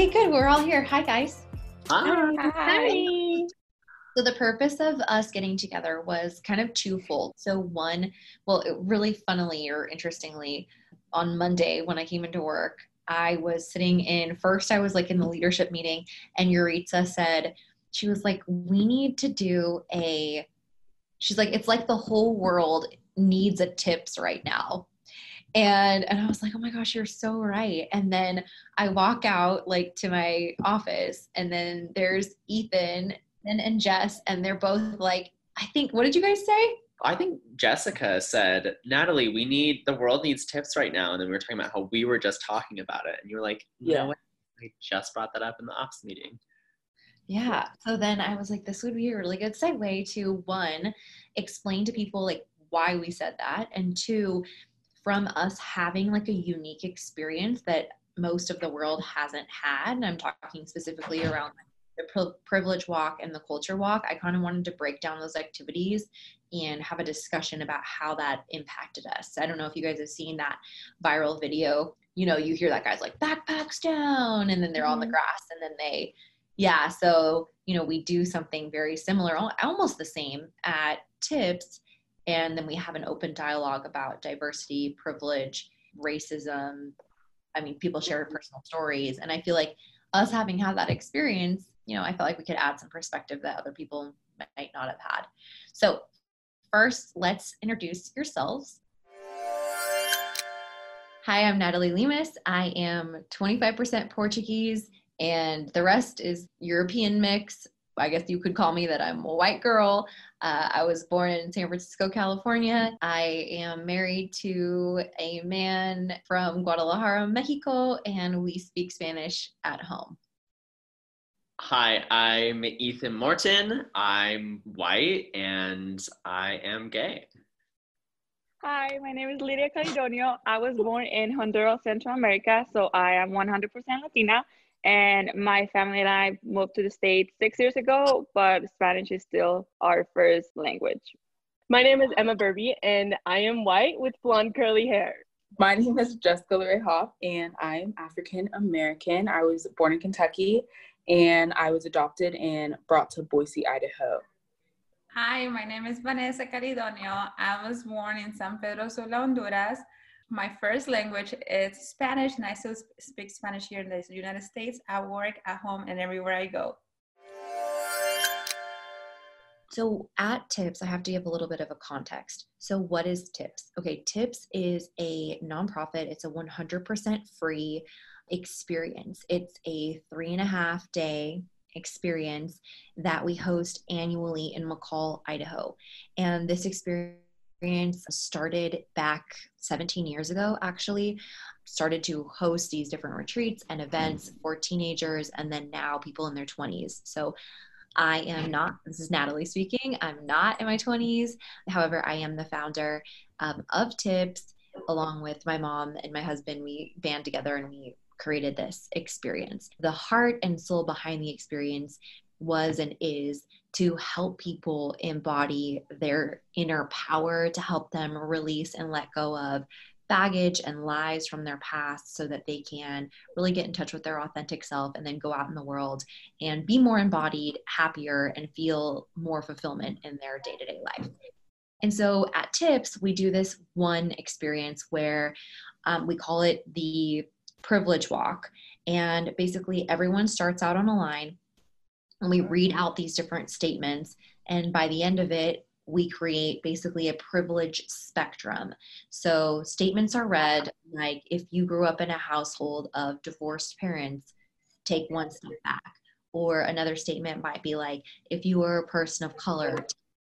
Okay, good. We're all here. Hi, guys. Hi. Hi. So, the purpose of us getting together was kind of twofold. So, one, well, it really funnily or interestingly, on Monday when I came into work, I was sitting in, first, I was like in the leadership meeting, and Yuritsa said, she was like, we need to do a, she's like, it's like the whole world needs a TIPPS right now and and i was like oh my gosh you're so right and then i walk out like to my office and then there's ethan and, and jess and they're both like i think what did you guys say I think Jessica said, Natalie, we need the world needs TIPPS right now. And then we were talking about how we were just talking about it. And you were like, you Yeah. know what? I just brought that up in the ops meeting. yeah so then i was like this would be a really good segue to one explain to people like why we said that and two from us having like a unique experience that most of the world hasn't had and i'm talking specifically around the privilege walk and the culture walk i kind of wanted to break down those activities and have a discussion about how that impacted us i don't know if you guys have seen that viral video you know you hear that guy's like backpacks down and then they're on the Mhm. grass and then they yeah so you know we do something very similar almost the same at TIPPS and then we have an open dialogue about diversity privilege racism i mean people share personal stories and i feel like us having had that experience you know i felt like we could add some perspective that other people might not have had so first let's introduce yourselves Hi, I'm Natalie Lemus. I am 25% Portuguese, and the rest is European mix. I guess you could call me that I'm a white girl. Uh, I was born in San Francisco, California. I am married to a man from Guadalajara, Mexico, and we speak Spanish at home. Hi, I'm Ethan Morton. I'm white and I am gay. Hi, my name is Lydia Calidonio. I was born in Honduras, Central America, so I am 100% Latina. And my family and I moved to the States six years ago, but Spanish is still our first language. My name is Emma Burby, and I am white with blonde curly hair. My name is Jessica Luray Hoff, and I'm African American. I was born in Kentucky, and I was adopted and brought to Boise, Idaho. Hi, my name is Vanessa Calidonio. I was born in San Pedro Sula, Honduras. My first language is Spanish, and I still speak Spanish here in the United States, at work, at home, and everywhere I go. So at TIPPS, I have to give a little bit of a context. So what is TIPPS? Okay, TIPPS is a nonprofit. It's a 100% free experience. It's a three and a half day experience that we host annually in McCall, Idaho. And this experience started back 17 years ago, actually. Started to host these different retreats and events for teenagers and then now people in their 20s. So I am not, this is Natalie speaking. I'm not in my 20s. However, I am the founder um, of TIPPS along with my mom and my husband. We band together and we created this experience. The heart and soul behind the experience was and is to help people embody their inner power, to help them release and let go of baggage and lies from their past so that they can really get in touch with their authentic self and then go out in the world and be more embodied, happier, and feel more fulfillment in their day to day life. And so at TIPPS, we do this one experience where um, we call it the privilege walk. And basically, everyone starts out on a line and we read out these different statements. And by the end of it, we create basically a privilege spectrum. So statements are read like if you grew up in a household of divorced parents, take one step back. Or another statement might be like if you were a person of color,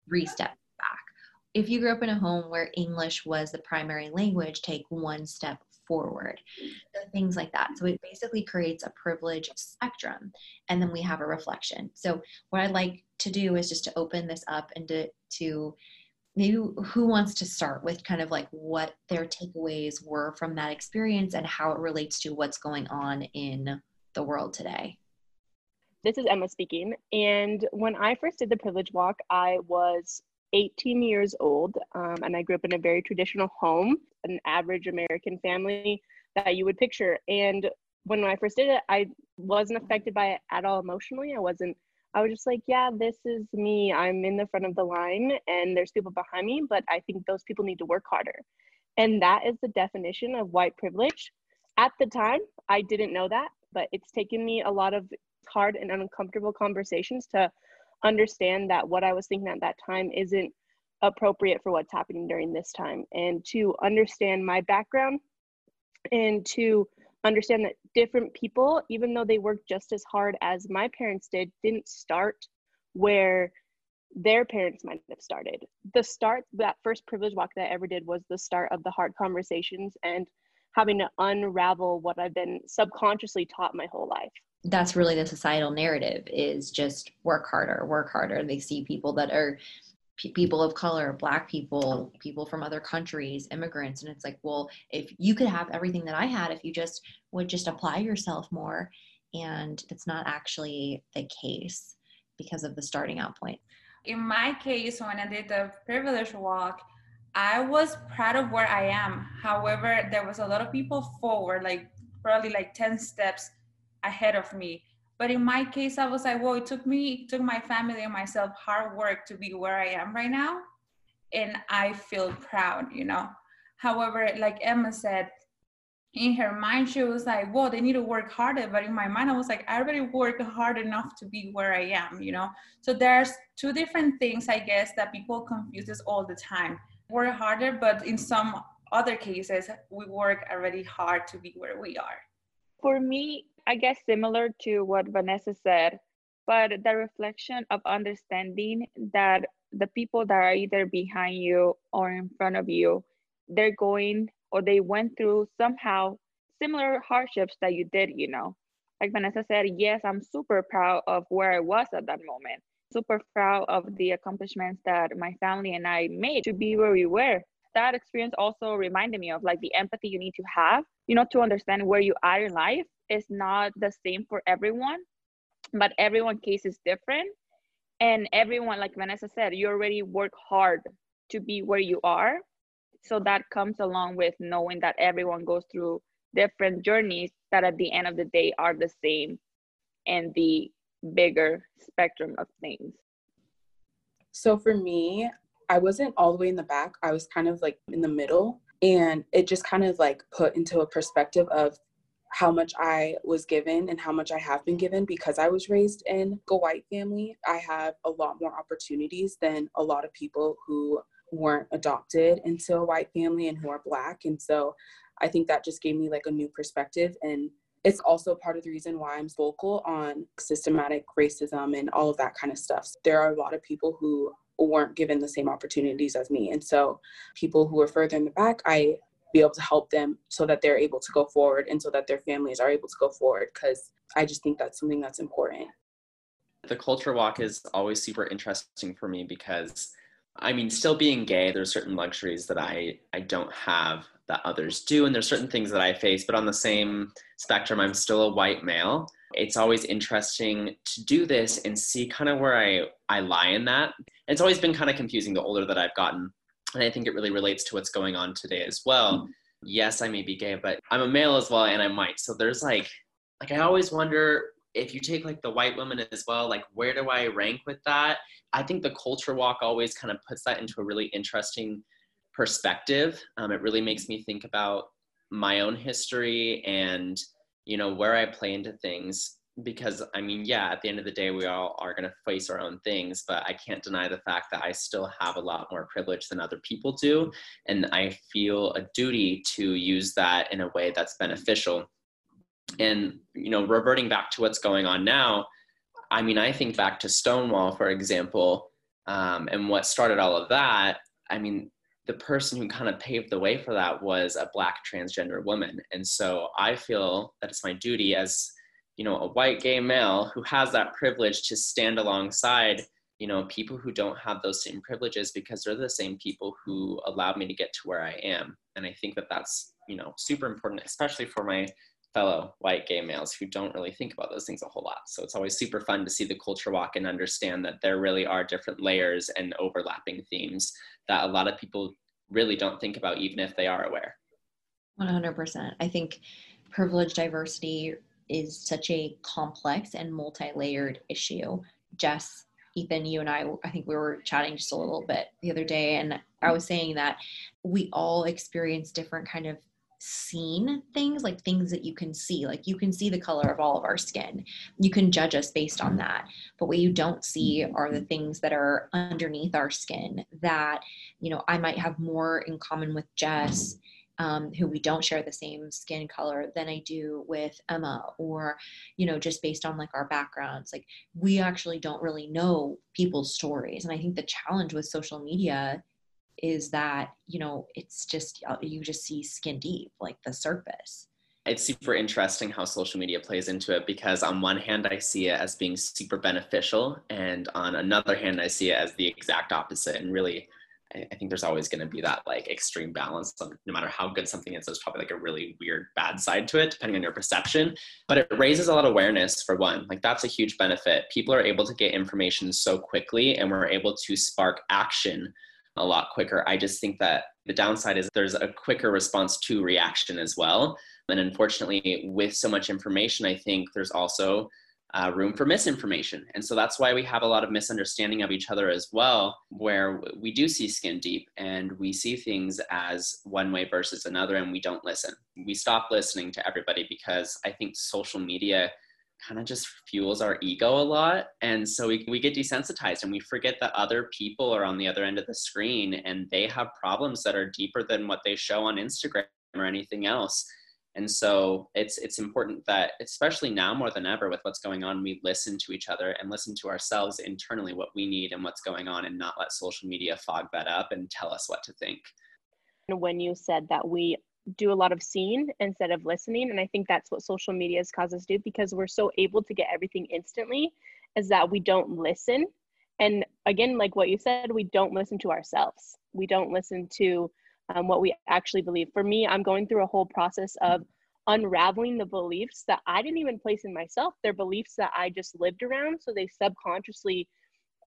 three steps back. If you grew up in a home where English was the primary language, take one step forward. Things like that. So it basically creates a privilege spectrum. And then we have a reflection. So what I'd like to do is just to open this up and to, to maybe who wants to start with kind of like what their takeaways were from that experience and how it relates to what's going on in the world today. This is Emma speaking. And when I first did the privilege walk, I was 18 years old, um, and I grew up in a very traditional home, an average American family that you would picture. And when I first did it, I wasn't affected by it at all emotionally. I wasn't, I was just like, yeah, this is me. I'm in the front of the line and there's people behind me, but I think those people need to work harder. And that is the definition of white privilege. At the time, I didn't know that, but it's taken me a lot of hard and uncomfortable conversations to understand that what I was thinking at that time isn't appropriate for what's happening during this time and to understand my background and to understand that different people even though they worked just as hard as my parents did didn't start where their parents might have started. The start that first privilege walk that i ever did was the start of the hard conversations and having to unravel what i've been subconsciously taught my whole life. That's really the societal narrative is just work harder work harder. They see people that are people of color, black people, people from other countries, immigrants. And it's like, well, if you could have everything that I had, if you just would just apply yourself more. And it's not actually the case because of the starting out point. In my case, when I did the privilege walk, I was proud of where I am. However, there was a lot of people forward, like probably like 10 steps ahead of me but in my case, I was like, well, it took me, it took my family and myself hard work to be where I am right now. And I feel proud, you know. However, like Emma said, in her mind, she was like, well, they need to work harder. But in my mind, I was like, I already worked hard enough to be where I am, you know? So there's two different things, I guess, that people confuse this all the time. Work harder, but in some other cases, we work already hard to be where we are. For me, I guess similar to what Vanessa said, but the reflection of understanding that the people that are either behind you or in front of you, they're going or they went through somehow similar hardships that you did, you know. Like Vanessa said, yes, I'm super proud of where I was at that moment. Super proud of the accomplishments that my family and I made to be where we were. That experience also reminded me of like the empathy you need to have, you know, to understand where you are in life is not the same for everyone, but everyone case is different. And everyone, like Vanessa said, you already work hard to be where you are. So that comes along with knowing that everyone goes through different journeys that at the end of the day are the same and the bigger spectrum of things. So for me, I wasn't all the way in the back. I was kind of like in the middle. And it just kind of like put into a perspective of how much I was given and how much I have been given because I was raised in a white family. I have a lot more opportunities than a lot of people who weren't adopted into a white family and who are black. And so I think that just gave me like a new perspective. And it's also part of the reason why I'm vocal on systematic racism and all of that kind of stuff. There are a lot of people who weren't given the same opportunities as me. And so people who are further in the back, I be able to help them so that they're able to go forward and so that their families are able to go forward because I just think that's something that's important. The culture walk is always super interesting for me because I mean, still being gay, there's certain luxuries that I, I don't have that others do. And there's certain things that I face, but on the same spectrum, I'm still a white male. It's always interesting to do this and see kind of where I, I lie in that. It's always been kind of confusing the older that I've gotten and I think it really relates to what's going on today as well. Yes, I may be gay, but I'm a male as well, and I'm white. So there's like, like I always wonder if you take like the white woman as well, like where do I rank with that? I think the culture walk always kind of puts that into a really interesting perspective. Um, it really makes me think about my own history and you know where I play into things because I mean, yeah, at the end of the day, we all are going to face our own things, but I can't deny the fact that I still have a lot more privilege than other people do. And I feel a duty to use that in a way that's beneficial. And, you know, reverting back to what's going on now, I mean, I think back to Stonewall, for example, um, and what started all of that. I mean, the person who kind of paved the way for that was a black transgender woman. And so I feel that it's my duty as you know a white gay male who has that privilege to stand alongside you know people who don't have those same privileges because they're the same people who allowed me to get to where i am and i think that that's you know super important especially for my fellow white gay males who don't really think about those things a whole lot so it's always super fun to see the culture walk and understand that there really are different layers and overlapping themes that a lot of people really don't think about even if they are aware 100% i think privilege diversity is such a complex and multi-layered issue. Jess, Ethan, you and I, I think we were chatting just a little bit the other day, and I was saying that we all experience different kind of seen things like things that you can see like you can see the color of all of our skin you can judge us based on that but what you don't see are the things that are underneath our skin that you know i might have more in common with jess um, who we don't share the same skin color than I do with Emma, or, you know, just based on like our backgrounds. Like, we actually don't really know people's stories. And I think the challenge with social media is that, you know, it's just, uh, you just see skin deep, like the surface. It's super interesting how social media plays into it because, on one hand, I see it as being super beneficial, and on another hand, I see it as the exact opposite and really I think there's always going to be that like extreme balance. no matter how good something is, there's probably like a really weird bad side to it, depending on your perception. But it raises a lot of awareness for one. Like that's a huge benefit. People are able to get information so quickly, and we're able to spark action a lot quicker. I just think that the downside is there's a quicker response to reaction as well. And unfortunately, with so much information, I think there's also uh, room for misinformation. And so that's why we have a lot of misunderstanding of each other as well, where we do see skin deep and we see things as one way versus another, and we don't listen. We stop listening to everybody because I think social media kind of just fuels our ego a lot. And so we, we get desensitized and we forget that other people are on the other end of the screen and they have problems that are deeper than what they show on Instagram or anything else and so it's it's important that especially now more than ever with what's going on we listen to each other and listen to ourselves internally what we need and what's going on and not let social media fog that up and tell us what to think And when you said that we do a lot of seeing instead of listening and i think that's what social media has caused us to do because we're so able to get everything instantly is that we don't listen and again like what you said we don't listen to ourselves we don't listen to um, what we actually believe. For me, I'm going through a whole process of unraveling the beliefs that I didn't even place in myself. They're beliefs that I just lived around. So they subconsciously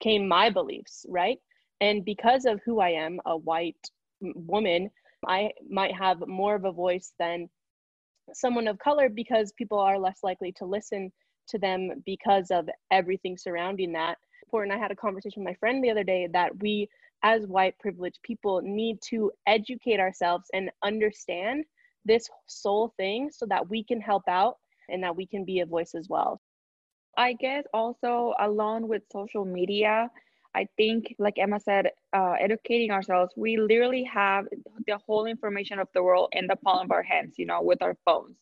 came my beliefs, right? And because of who I am, a white woman, I might have more of a voice than someone of color because people are less likely to listen to them because of everything surrounding that. And I had a conversation with my friend the other day that we as white privileged people need to educate ourselves and understand this soul thing so that we can help out and that we can be a voice as well. I guess also along with social media, I think, like Emma said, uh, educating ourselves, we literally have the whole information of the world in the palm of our hands, you know, with our phones.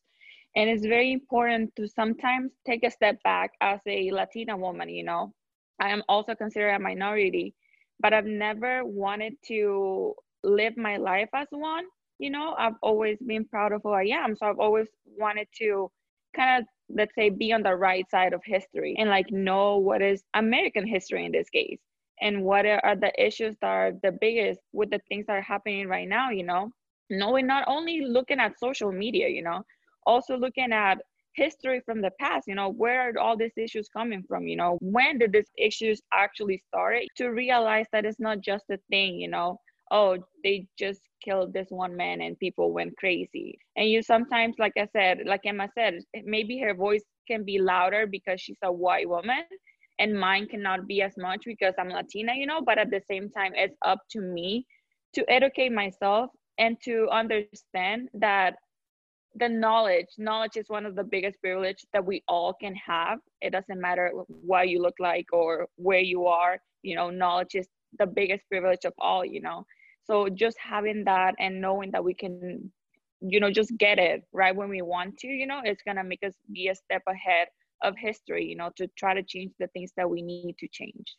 And it's very important to sometimes take a step back as a Latina woman, you know. I am also considered a minority but I've never wanted to live my life as one. You know, I've always been proud of who I am. So I've always wanted to kind of, let's say, be on the right side of history and like know what is American history in this case and what are the issues that are the biggest with the things that are happening right now, you know, knowing not only looking at social media, you know, also looking at history from the past you know where are all these issues coming from you know? When did these issues actually start to realize that it's not just a thing you know? Oh they just killed this one man and people went crazy. And you sometimes like i said like emma said maybe her voice can be louder because she's a white woman and mine cannot be as much because i'm latina you know but at the same time it's up to me to educate myself and to understand that the knowledge knowledge is one of the biggest privilege that we all can have. It doesn't matter what you look like or where you are you know knowledge is the biggest privilege of all you know. So just having that and knowing that we can you know just get it right when we want to you know it's going to make us be a step ahead of history you know to try to change the things that we need to change.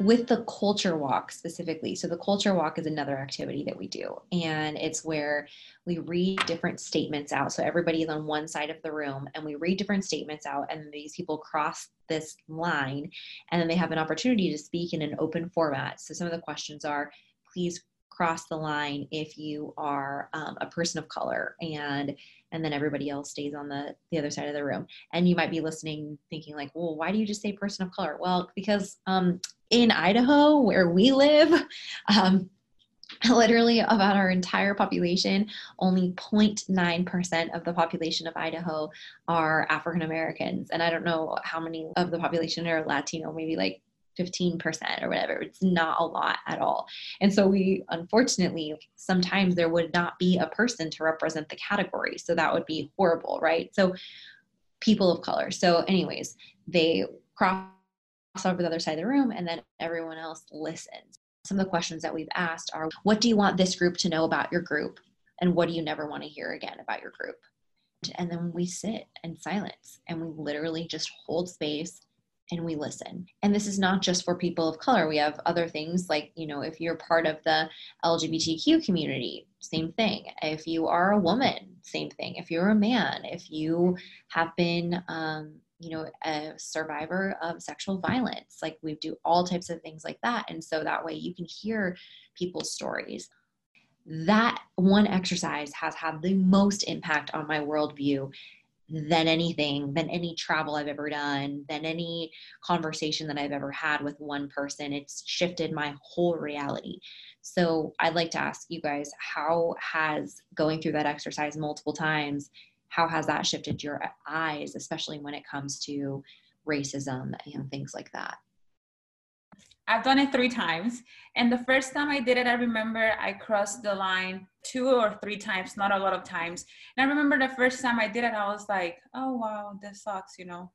With the culture walk specifically so the culture walk is another activity that we do and it's where we read different statements out. So everybody is on one side of the room and we read different statements out and these people cross this line and then they have an opportunity to speak in an open format. So some of the questions are please cross the line if you are um, a person of color and and then everybody else stays on the the other side of the room and you might be listening thinking like well why do you just say person of color well because um, in idaho where we live um, literally about our entire population, only 0.9% of the population of Idaho are African Americans. And I don't know how many of the population are Latino, maybe like 15% or whatever. It's not a lot at all. And so we, unfortunately, sometimes there would not be a person to represent the category. So that would be horrible, right? So people of color. So, anyways, they cross over the other side of the room and then everyone else listens. Some of the questions that we've asked are what do you want this group to know about your group? And what do you never want to hear again about your group? And then we sit in silence and we literally just hold space and we listen. And this is not just for people of color. We have other things like, you know, if you're part of the LGBTQ community, same thing. If you are a woman, same thing. If you're a man, if you have been, um, you know, a survivor of sexual violence, like we do all types of things like that. And so that way you can hear people's stories. That one exercise has had the most impact on my worldview than anything, than any travel I've ever done, than any conversation that I've ever had with one person. It's shifted my whole reality. So I'd like to ask you guys how has going through that exercise multiple times, how has that shifted your eyes, especially when it comes to racism and things like that? I've done it three times. And the first time I did it, I remember I crossed the line two or three times, not a lot of times. And I remember the first time I did it, I was like, oh, wow, this sucks, you know.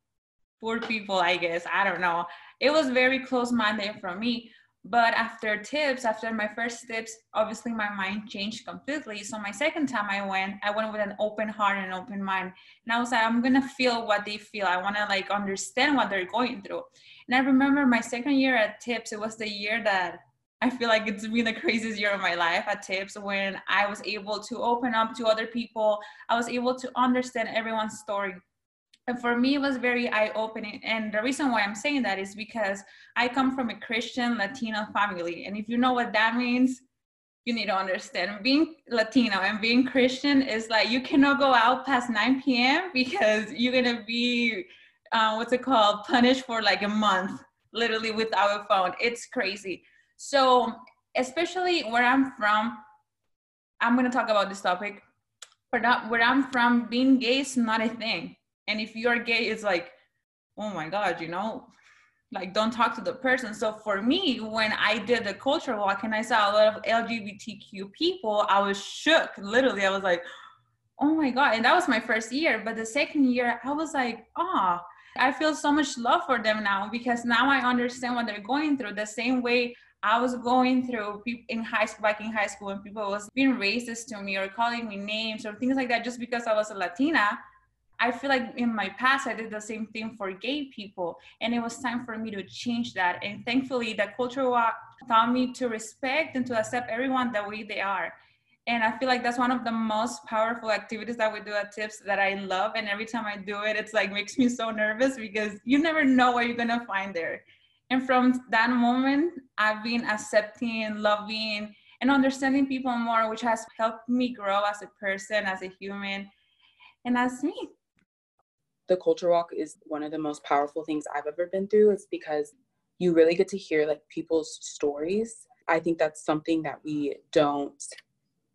Poor people, I guess. I don't know. It was very close minded for me. But after TIPPS, after my first TIPPS, obviously my mind changed completely. So my second time I went, I went with an open heart and an open mind. And I was like, I'm gonna feel what they feel. I wanna like understand what they're going through. And I remember my second year at TIPPS, it was the year that I feel like it's been the craziest year of my life at TIPPS when I was able to open up to other people. I was able to understand everyone's story. And for me, it was very eye opening. And the reason why I'm saying that is because I come from a Christian Latino family. And if you know what that means, you need to understand being Latino and being Christian is like you cannot go out past 9 p.m. because you're gonna be uh, what's it called punished for like a month literally without a phone it's crazy so especially where i'm from i'm going to talk about this topic but not where i'm from being gay is not a thing. And if you're gay it's like oh my god you know? Like don't talk to the person. So for me when i did the culture walk and i saw a lot of lgbtq people i was shook literally. I was like oh my god. And that was my first year. But the second year i was like ah oh, I feel so much love for them now because now I understand what they're going through. The same way I was going through in high school, back in high school, when people was being racist to me or calling me names or things like that just because I was a Latina. I feel like in my past, I did the same thing for gay people. And it was time for me to change that. And thankfully, the culture walk taught me to respect and to accept everyone the way they are and i feel like that's one of the most powerful activities that we do at TIPPS that i love and every time i do it it's like makes me so nervous because you never know what you're gonna find there and from that moment i've been accepting loving and understanding people more which has helped me grow as a person as a human and as me. The culture walk is one of the most powerful things i've ever been through. It's because you really get to hear like people's stories. I think that's something that we don't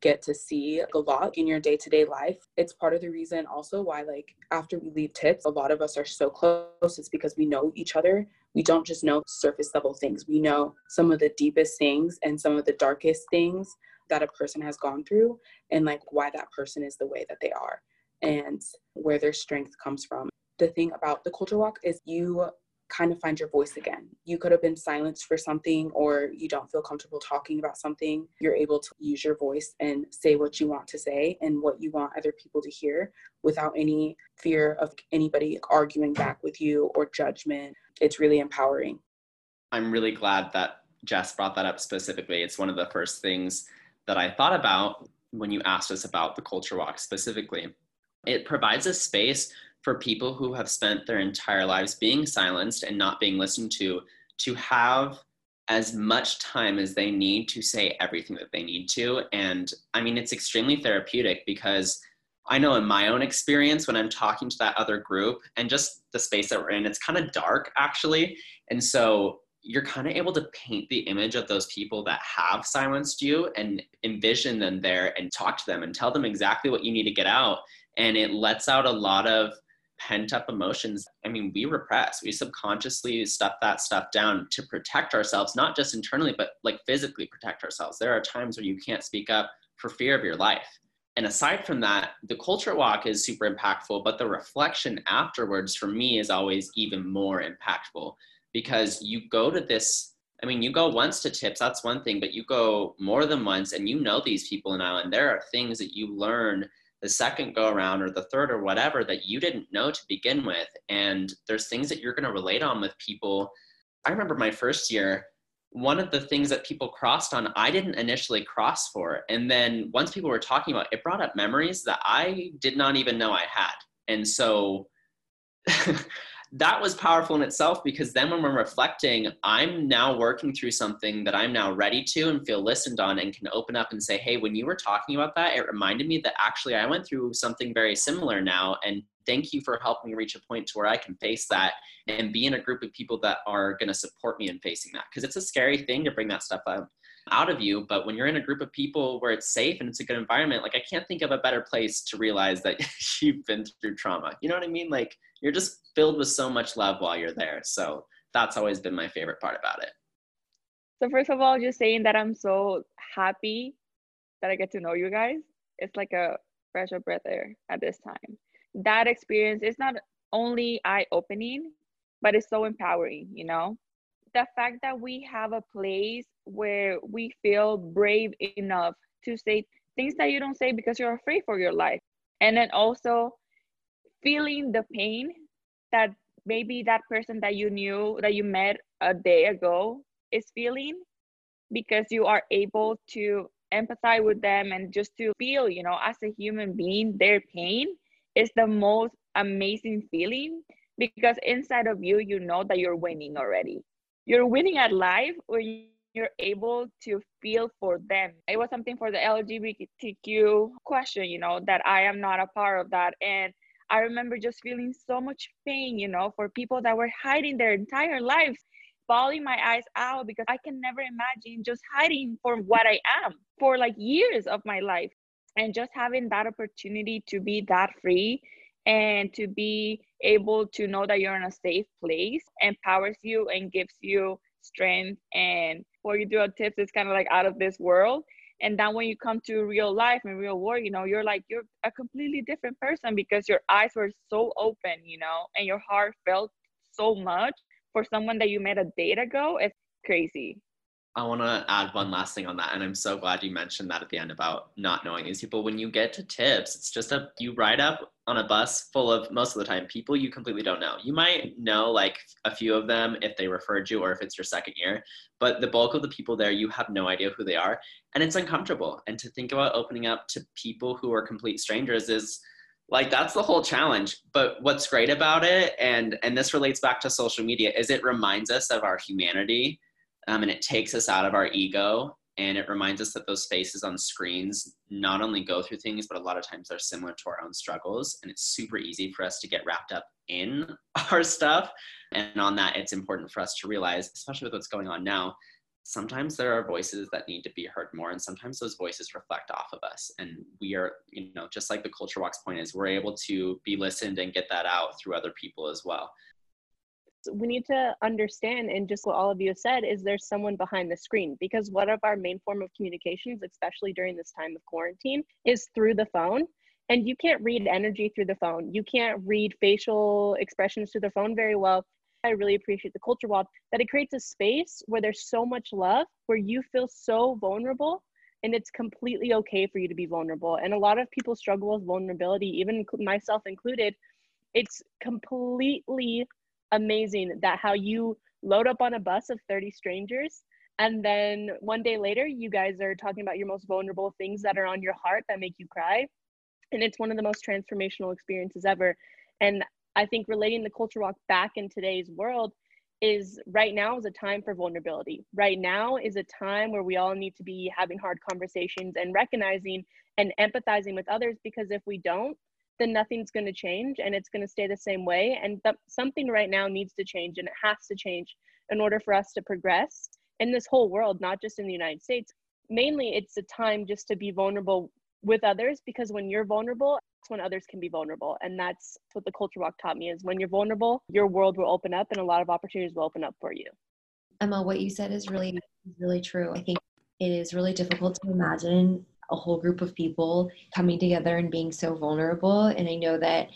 get to see a lot in your day-to-day life. It's part of the reason also why like after we leave TIPPS a lot of us are so close. It's because we know each other we don't just know surface level things. We know some of the deepest things and some of the darkest things that a person has gone through and like why that person is the way that they are and where their strength comes from. The thing about the culture walk is you kind of find your voice again. You could have been silenced for something or you don't feel comfortable talking about something. You're able to use your voice and say what you want to say and what you want other people to hear without any fear of anybody arguing back with you or judgment. It's really empowering. I'm really glad that Jess brought that up specifically. It's one of the first things that I thought about when you asked us about the culture walk specifically. It provides a space for people who have spent their entire lives being silenced and not being listened to to have as much time as they need to say everything that they need to. And I mean, it's extremely therapeutic because I know in my own experience when I'm talking to that other group and just the space that we're in, it's kind of dark actually. And so you're kind of able to paint the image of those people that have silenced you and envision them there and talk to them and tell them exactly what you need to get out. And it lets out a lot of pent up emotions. I mean, we repress, we subconsciously stuff that stuff down to protect ourselves, not just internally, but like physically protect ourselves. There are times where you can't speak up for fear of your life. And aside from that, the culture walk is super impactful, but the reflection afterwards for me is always even more impactful because you go to this I mean, you go once to TIPPS, that's one thing, but you go more than once and you know these people now, and there are things that you learn the second go around or the third or whatever that you didn't know to begin with. And there's things that you're going to relate on with people. I remember my first year, one of the things that people crossed on, I didn't initially cross for. And then once people were talking about it, brought up memories that I did not even know I had. And so that was powerful in itself because then when we're reflecting, I'm now working through something that I'm now ready to and feel listened on and can open up and say, hey, when you were talking about that, it reminded me that actually I went through something very similar now. And thank you for helping me reach a point to where I can face that and be in a group of people that are going to support me in facing that. Because it's a scary thing to bring that stuff up out of you. But when you're in a group of people where it's safe and it's a good environment, like I can't think of a better place to realize that you've been through trauma. You know what I mean? Like you're just filled with so much love while you're there. So that's always been my favorite part about it. So first of all, just saying that I'm so happy that I get to know you guys. It's like a fresh breath air at this time. That experience is not only eye-opening, but it's so empowering, you know? The fact that we have a place where we feel brave enough to say things that you don't say because you're afraid for your life. And then also feeling the pain that maybe that person that you knew that you met a day ago is feeling because you are able to empathize with them and just to feel you know as a human being their pain is the most amazing feeling because inside of you you know that you're winning already you're winning at life when you're able to feel for them it was something for the lgbtq question you know that i am not a part of that and I remember just feeling so much pain, you know, for people that were hiding their entire lives, bawling my eyes out because I can never imagine just hiding for what I am for like years of my life. And just having that opportunity to be that free and to be able to know that you're in a safe place empowers you and gives you strength and what you do on TIPPS is kind of like out of this world. And then when you come to real life and real world you know you're like you're a completely different person because your eyes were so open you know and your heart felt so much. For someone that you met a date ago it's crazy I want to add one last thing on that. And I'm so glad you mentioned that at the end about not knowing these people. When you get to TIPPS, it's just a, you ride up on a bus full of most of the time people you completely don't know. You might know like a few of them if they referred you or if it's your second year, but the bulk of the people there, you have no idea who they are. And it's uncomfortable. And to think about opening up to people who are complete strangers is, like that's the whole challenge but what's great about it and and this relates back to social media is it reminds us of our humanity um, and it takes us out of our ego and it reminds us that those faces on screens not only go through things but a lot of times they're similar to our own struggles and it's super easy for us to get wrapped up in our stuff. And on that it's important for us to realize especially with what's going on now sometimes there are voices that need to be heard more and sometimes those voices reflect off of us. And we are you know just like the culture walks point is we're able to be listened and get that out through other people as well we need to understand and just what all of you have said is there's someone behind the screen because one of our main form of communications especially during this time of quarantine is through the phone. And you can't read energy through the phone. You can't read facial expressions through the phone very well. I really appreciate the culture walk that it creates a space where there's so much love where you feel so vulnerable and it's completely okay for you to be vulnerable. And a lot of people struggle with vulnerability even myself included. It's completely amazing that how you load up on a bus of 30 strangers and then one day later you guys are talking about your most vulnerable things that are on your heart that make you cry. And it's one of the most transformational experiences ever. And i think relating the culture walk back in today's world is right now is a time for vulnerability. Right now is a time where we all need to be having hard conversations and recognizing and empathizing with others because if we don't then nothing's going to change and it's going to stay the same way. And th- something right now needs to change and it has to change in order for us to progress in this whole world, not just in the United States. Mainly, it's a time just to be vulnerable with others because when you're vulnerable, that's when others can be vulnerable. And that's what the culture walk taught me is when you're vulnerable, your world will open up and a lot of opportunities will open up for you. Emma, what you said is really, really true. I think it is really difficult to imagine a whole group of people coming together and being so vulnerable. And I know that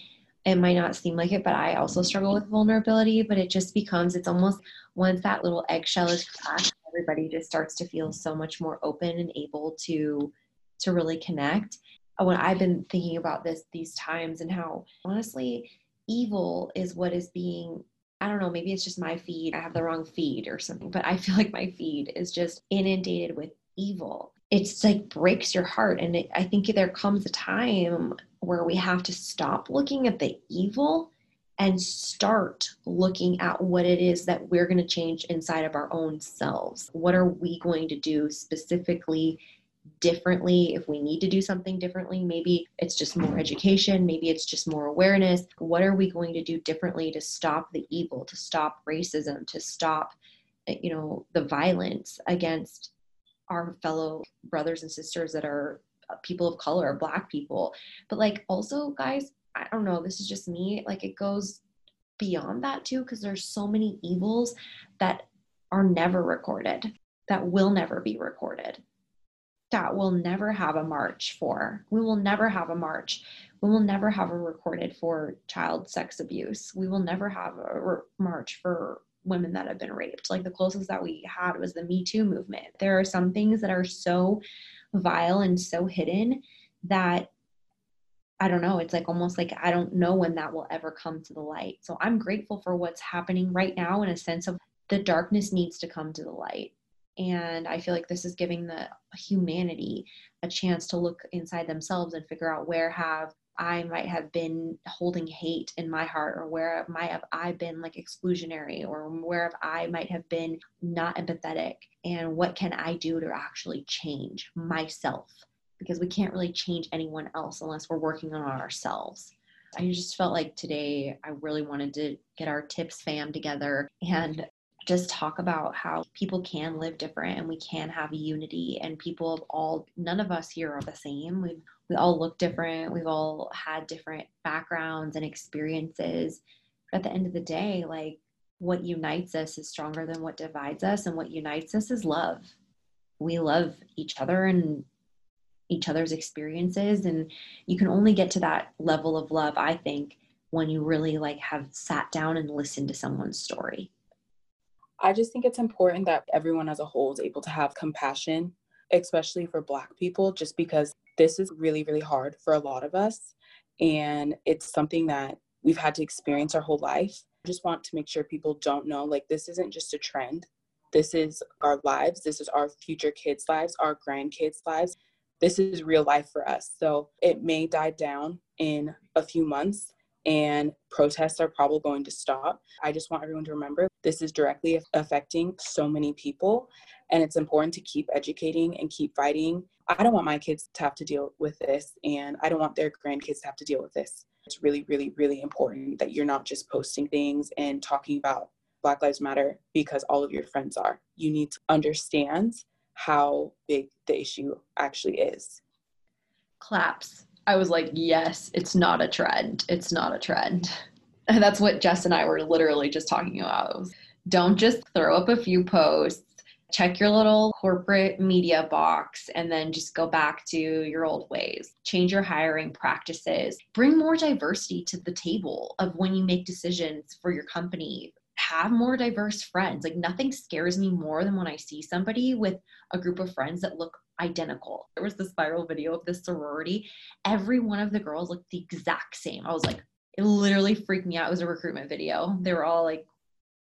it might not seem like it, but I also struggle with vulnerability. But it just becomes, it's almost once that little eggshell is cracked, everybody just starts to feel so much more open and able to to really connect. Uh, when I've been thinking about this these times and how honestly evil is what is being I don't know, maybe it's just my feed. I have the wrong feed or something, but I feel like my feed is just inundated with evil. It's like breaks your heart. And it, I think there comes a time where we have to stop looking at the evil and start looking at what it is that we're going to change inside of our own selves. What are we going to do specifically differently if we need to do something differently maybe it's just more education maybe it's just more awareness what are we going to do differently to stop the evil to stop racism to stop you know the violence against our fellow brothers and sisters that are uh, people of color black people but like also guys i don't know this is just me like it goes beyond that too because there's so many evils that are never recorded that will never be recorded that we'll never have a march for. We will never have a march. We will never have a recorded for child sex abuse. We will never have a re- march for women that have been raped. Like the closest that we had was the Me Too movement. There are some things that are so vile and so hidden that I don't know, it's like almost like I don't know when that will ever come to the light. So I'm grateful for what's happening right now in a sense of the darkness needs to come to the light and I feel like this is giving the humanity a chance to look inside themselves and figure out where have I might have been holding hate in my heart, or where might have I been like exclusionary, or where have I might have been not empathetic, and what can I do to actually change myself? Because we can't really change anyone else unless we're working on ourselves. I just felt like today I really wanted to get our TIPPS fam together and just talk about how people can live different and we can have unity and people of all none of us here are the same. We we all look different. We've all had different backgrounds and experiences. But at the end of the day like what unites us is stronger than what divides us and what unites us is love. We love each other and each other's experiences and you can only get to that level of love i think when you really like have sat down and listened to someone's story I just think it's important that everyone as a whole is able to have compassion, especially for Black people, just because this is really, really hard for a lot of us. And it's something that we've had to experience our whole life. I just want to make sure people don't know like, this isn't just a trend. This is our lives. This is our future kids' lives, our grandkids' lives. This is real life for us. So it may die down in a few months, and protests are probably going to stop. I just want everyone to remember this is directly affecting so many people, and it's important to keep educating and keep fighting. I don't want my kids to have to deal with this, and I don't want their grandkids to have to deal with this. It's really, really, really important that you're not just posting things and talking about Black Lives Matter because all of your friends are. You need to understand how big the issue actually is. Claps. I was like, yes, it's not a trend. It's not a trend. And that's what Jess and I were literally just talking about. Don't just throw up a few posts, check your little corporate media box, and then just go back to your old ways. Change your hiring practices. Bring more diversity to the table of when you make decisions for your company. Have more diverse friends. Like nothing scares me more than when I see somebody with a group of friends that look identical. There was this viral video of this sorority. Every one of the girls looked the exact same. I was like, it literally freaked me out. It was a recruitment video. They were all like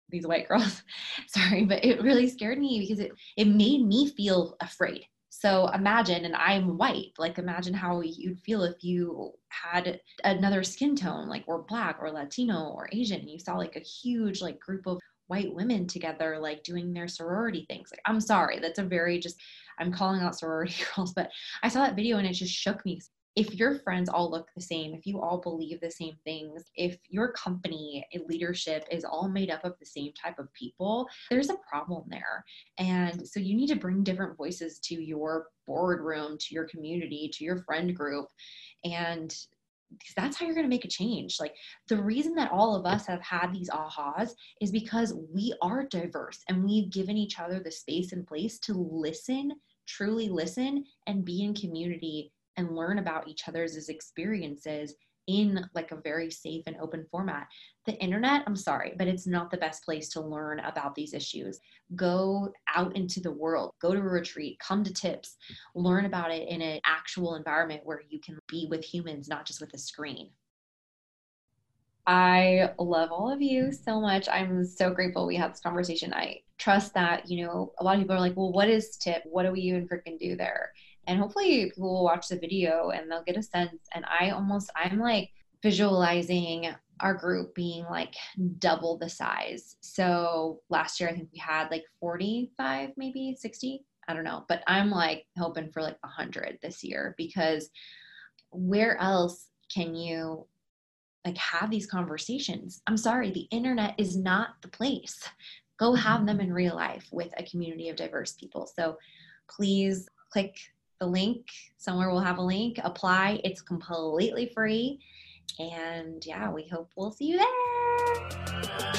these white girls. Sorry, but it really scared me because it it made me feel afraid. So imagine, and I'm white, like imagine how you'd feel if you had another skin tone, like or black or Latino or Asian, and you saw like a huge like group of white women together, like doing their sorority things. Like, I'm sorry, that's a very just I'm calling out sorority girls, but I saw that video and it just shook me. If your friends all look the same, if you all believe the same things, if your company leadership is all made up of the same type of people, there's a problem there. And so you need to bring different voices to your boardroom, to your community, to your friend group. And that's how you're going to make a change. Like the reason that all of us have had these ahas is because we are diverse and we've given each other the space and place to listen, truly listen, and be in community and learn about each other's experiences in like a very safe and open format. The internet, I'm sorry, but it's not the best place to learn about these issues. Go out into the world, go to a retreat, come to TIPPS, learn about it in an actual environment where you can be with humans, not just with a screen. I love all of you so much. I'm so grateful we had this conversation. I trust that, you know, a lot of people are like, well, what is tip? What do we even freaking do there? And hopefully people will watch the video and they'll get a sense. And i almost i'm like visualizing our group being like double the size. So last year i think we had like 45 maybe 60 i don't know. But i'm like hoping for like 100 this year because where else can you like have these conversations? I'm sorry the internet is not the place. Go have mm-hmm. them in real life with a community of diverse people. So please click the link. Somewhere we'll have a link. Apply. It's completely free. And yeah we hope we'll see you there